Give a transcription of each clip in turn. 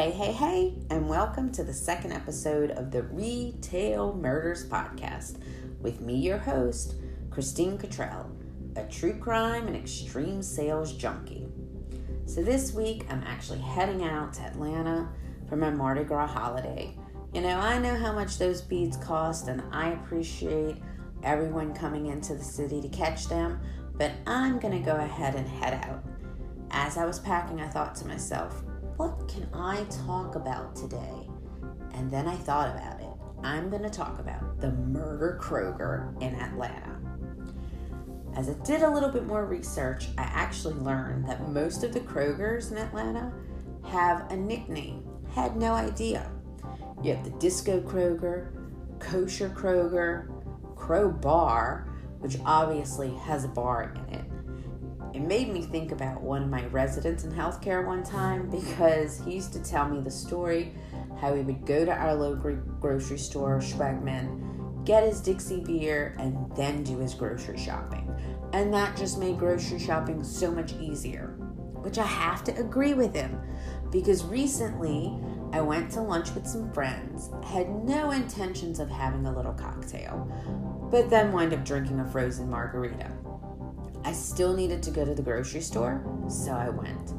Hey, hey, hey, and welcome to the second episode of the Retail Murders Podcast with me, your host, Christine Cottrell, a true crime and extreme sales junkie. So, this week I'm actually heading out to Atlanta for my Mardi Gras holiday. You know, I know how much those beads cost, and I appreciate everyone coming into the city to catch them, but I'm gonna go ahead and head out. As I was packing, I thought to myself, what can I talk about today? And then I thought about it. I'm going to talk about the Murder Kroger in Atlanta. As I did a little bit more research, I actually learned that most of the Krogers in Atlanta have a nickname. Had no idea. You have the Disco Kroger, Kosher Kroger, Crow Bar, which obviously has a bar in it, it made me think about one of my residents in healthcare one time because he used to tell me the story how he would go to our local grocery store, Schwegmann, get his Dixie beer, and then do his grocery shopping. And that just made grocery shopping so much easier, which I have to agree with him because recently I went to lunch with some friends, had no intentions of having a little cocktail, but then wind up drinking a frozen margarita. I still needed to go to the grocery store, so I went.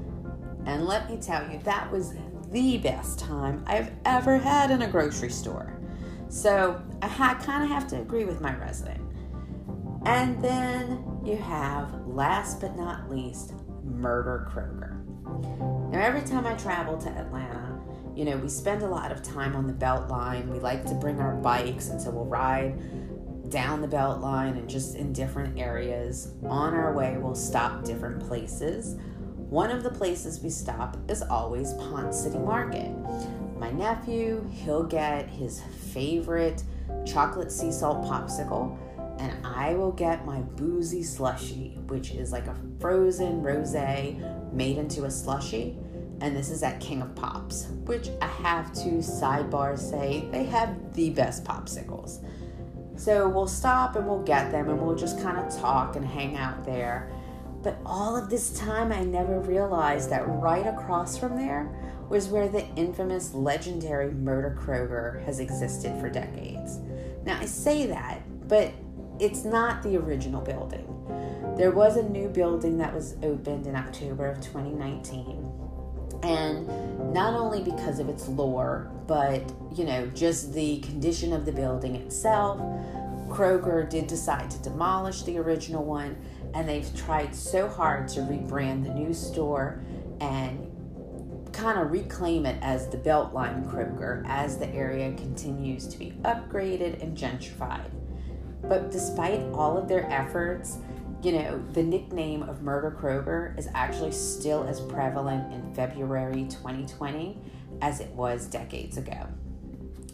And let me tell you, that was the best time I've ever had in a grocery store. So I kind of have to agree with my resident. And then you have, last but not least, Murder Kroger. Now, every time I travel to Atlanta, you know, we spend a lot of time on the Beltline. We like to bring our bikes, and so we'll ride down the Beltline and just in different areas. On our way, we'll stop different places. One of the places we stop is always Ponce City Market. My nephew, he'll get his favorite chocolate sea salt popsicle, and I will get my boozy slushy, which is like a frozen rose made into a slushy. And this is at King of Pops, which I have to sidebar say they have the best popsicles. So we'll stop and we'll get them and we'll just kind of talk and hang out there. But all of this time, I never realized that right across from there was where the infamous legendary Murder Kroger has existed for decades. Now, I say that, but it's not the original building. There was a new building that was opened in October of 2019. And not only because of its lore, but you know, just the condition of the building itself. Kroger did decide to demolish the original one, and they've tried so hard to rebrand the new store and kind of reclaim it as the Beltline Kroger as the area continues to be upgraded and gentrified. But despite all of their efforts, you know, the nickname of Murder Kroger is actually still as prevalent in February 2020 as it was decades ago.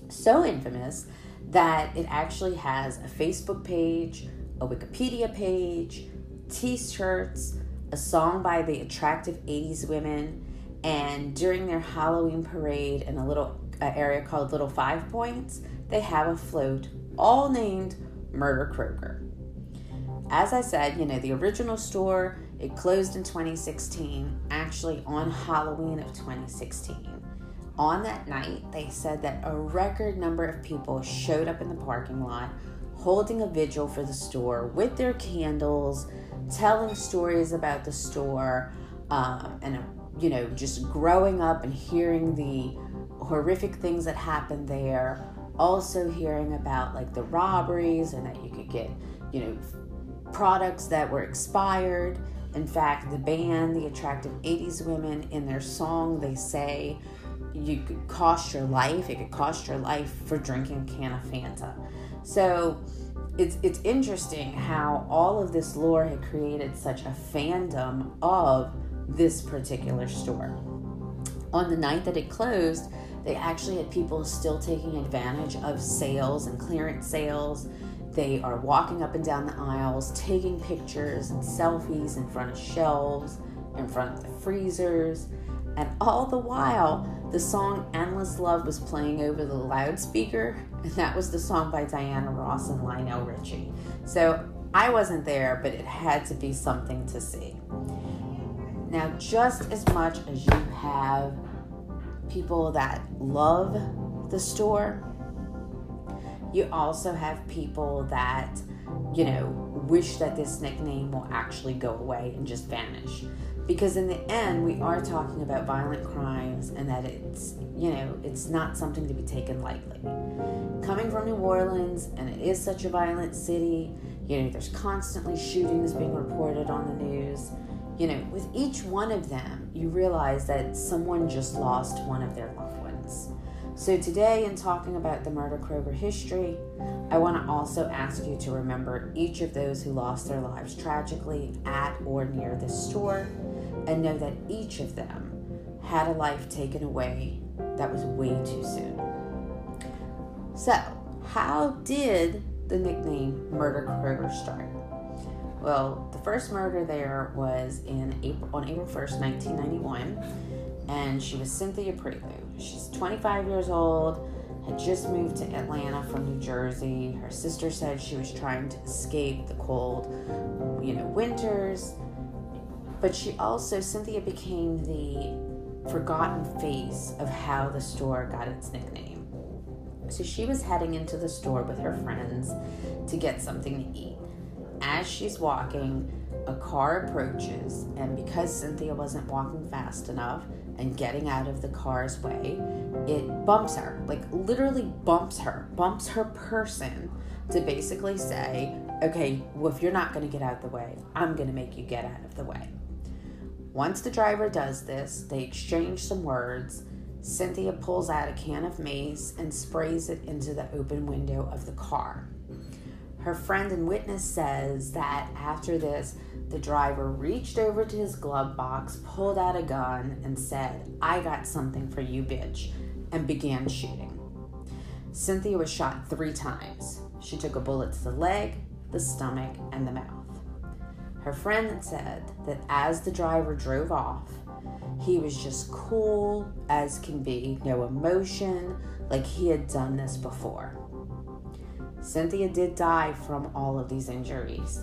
So infamous that it actually has a Facebook page, a Wikipedia page, t shirts, a song by the attractive 80s women, and during their Halloween parade in a little uh, area called Little Five Points, they have a float all named Murder Kroger. As I said, you know, the original store, it closed in 2016, actually on Halloween of 2016. On that night, they said that a record number of people showed up in the parking lot holding a vigil for the store with their candles, telling stories about the store, um, and, you know, just growing up and hearing the horrific things that happened there. Also, hearing about like the robberies and that you could get, you know, products that were expired. In fact, the band, the Attractive 80s Women, in their song, they say, you could cost your life. It could cost your life for drinking a can of Fanta. So it's it's interesting how all of this lore had created such a fandom of this particular store. On the night that it closed, they actually had people still taking advantage of sales and clearance sales. They are walking up and down the aisles, taking pictures and selfies in front of shelves, in front of the freezers, and all the while the song Endless Love was playing over the loudspeaker, and that was the song by Diana Ross and Lionel Richie. So I wasn't there, but it had to be something to see. Now, just as much as you have people that love the store. You also have people that, you know, wish that this nickname will actually go away and just vanish. Because in the end, we are talking about violent crimes and that it's, you know, it's not something to be taken lightly. Coming from New Orleans, and it is such a violent city, you know, there's constantly shootings being reported on the news. You know, with each one of them, you realize that someone just lost one of their ones. So, today, in talking about the Murder Kroger history, I want to also ask you to remember each of those who lost their lives tragically at or near this store and know that each of them had a life taken away that was way too soon. So, how did the nickname Murder Kroger start? Well, the first murder there was in April, on April 1st, 1991, and she was Cynthia Prelude. She's 25 years old, had just moved to Atlanta from New Jersey. Her sister said she was trying to escape the cold, you know, winters. But she also, Cynthia became the forgotten face of how the store got its nickname. So she was heading into the store with her friends to get something to eat. As she's walking, a car approaches, and because Cynthia wasn't walking fast enough and getting out of the car's way, it bumps her like literally bumps her, bumps her person to basically say, okay, well, if you're not going to get out of the way, I'm going to make you get out of the way. Once the driver does this, they exchange some words Cynthia pulls out a can of mace and sprays it into the open window of the car. Her friend and witness says that after this, the driver reached over to his glove box, pulled out a gun, and said, I got something for you, bitch, and began shooting. Cynthia was shot three times. She took a bullet to the leg, the stomach, and the mouth. Her friend said that as the driver drove off, he was just cool as can be, no emotion, like he had done this before. Cynthia did die from all of these injuries.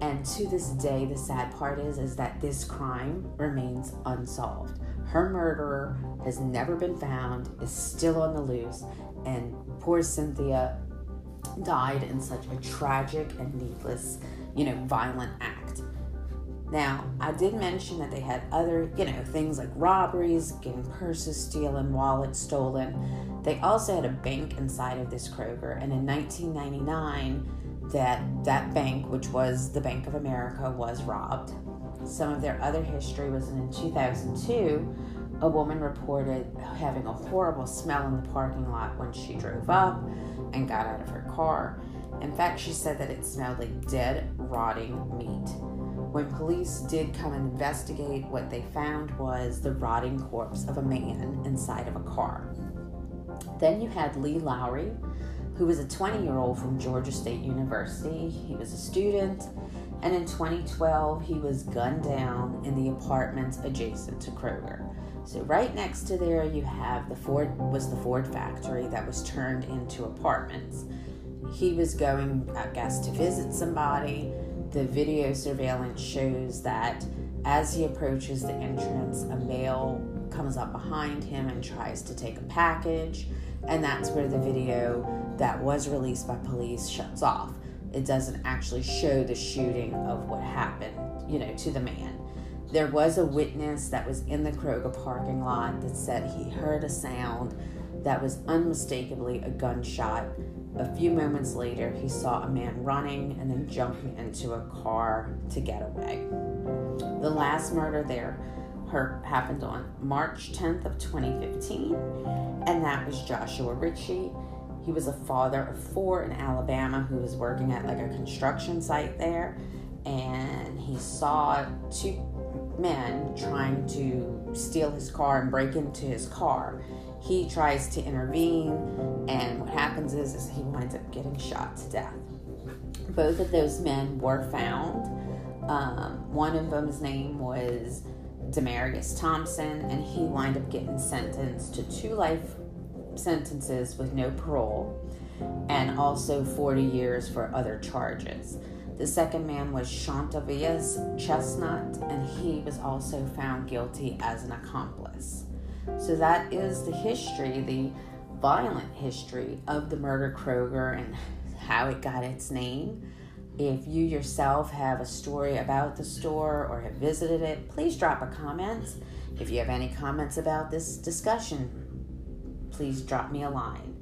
And to this day, the sad part is, is that this crime remains unsolved. Her murderer has never been found, is still on the loose, and poor Cynthia died in such a tragic and needless, you know, violent act. Now, I did mention that they had other, you know, things like robberies, getting purses stolen, wallets stolen. They also had a bank inside of this Kroger, and in 1999, that that bank, which was the Bank of America, was robbed. Some of their other history was in 2002, a woman reported having a horrible smell in the parking lot when she drove up and got out of her car. In fact, she said that it smelled like dead, rotting meat. When police did come and investigate, what they found was the rotting corpse of a man inside of a car. Then you had Lee Lowry, who was a 20 year old from Georgia State University. He was a student, and in 2012, he was gunned down in the apartments adjacent to Kroger. So right next to there, you have the Ford was the Ford factory that was turned into apartments. He was going, I guess, to visit somebody the video surveillance shows that as he approaches the entrance, a male comes up behind him and tries to take a package, and that's where the video that was released by police shuts off. It doesn't actually show the shooting of what happened, you know, to the man. There was a witness that was in the Kroger parking lot that said he heard a sound that was unmistakably a gunshot a few moments later, he saw a man running and then jumping into a car to get away. The last murder there happened on March 10th of 2015, and that was Joshua Ritchie. He was a father of four in Alabama who was working at like a construction site there, and he saw two men trying to steal his car and break into his car he tries to intervene, and what happens is, is he winds up getting shot to death. Both of those men were found. Um, one of them's name was Demarius Thompson, and he wind up getting sentenced to two life sentences with no parole and also 40 years for other charges. The second man was Shantavias Chestnut, and he was also found guilty as an accomplice. So that is the history, the violent history of the Murder Kroger and how it got its name. If you yourself have a story about the store or have visited it, please drop a comment. If you have any comments about this discussion, please drop me a line.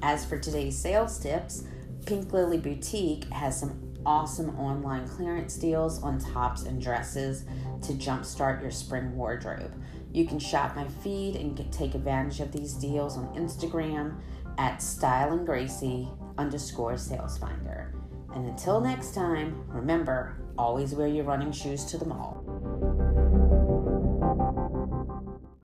As for today's sales tips, Pink Lily Boutique has some awesome online clearance deals on tops and dresses to jumpstart your spring wardrobe. You can shop my feed and get, take advantage of these deals on Instagram at Style and Gracie underscore sales finder. And until next time, remember always wear your running shoes to the mall.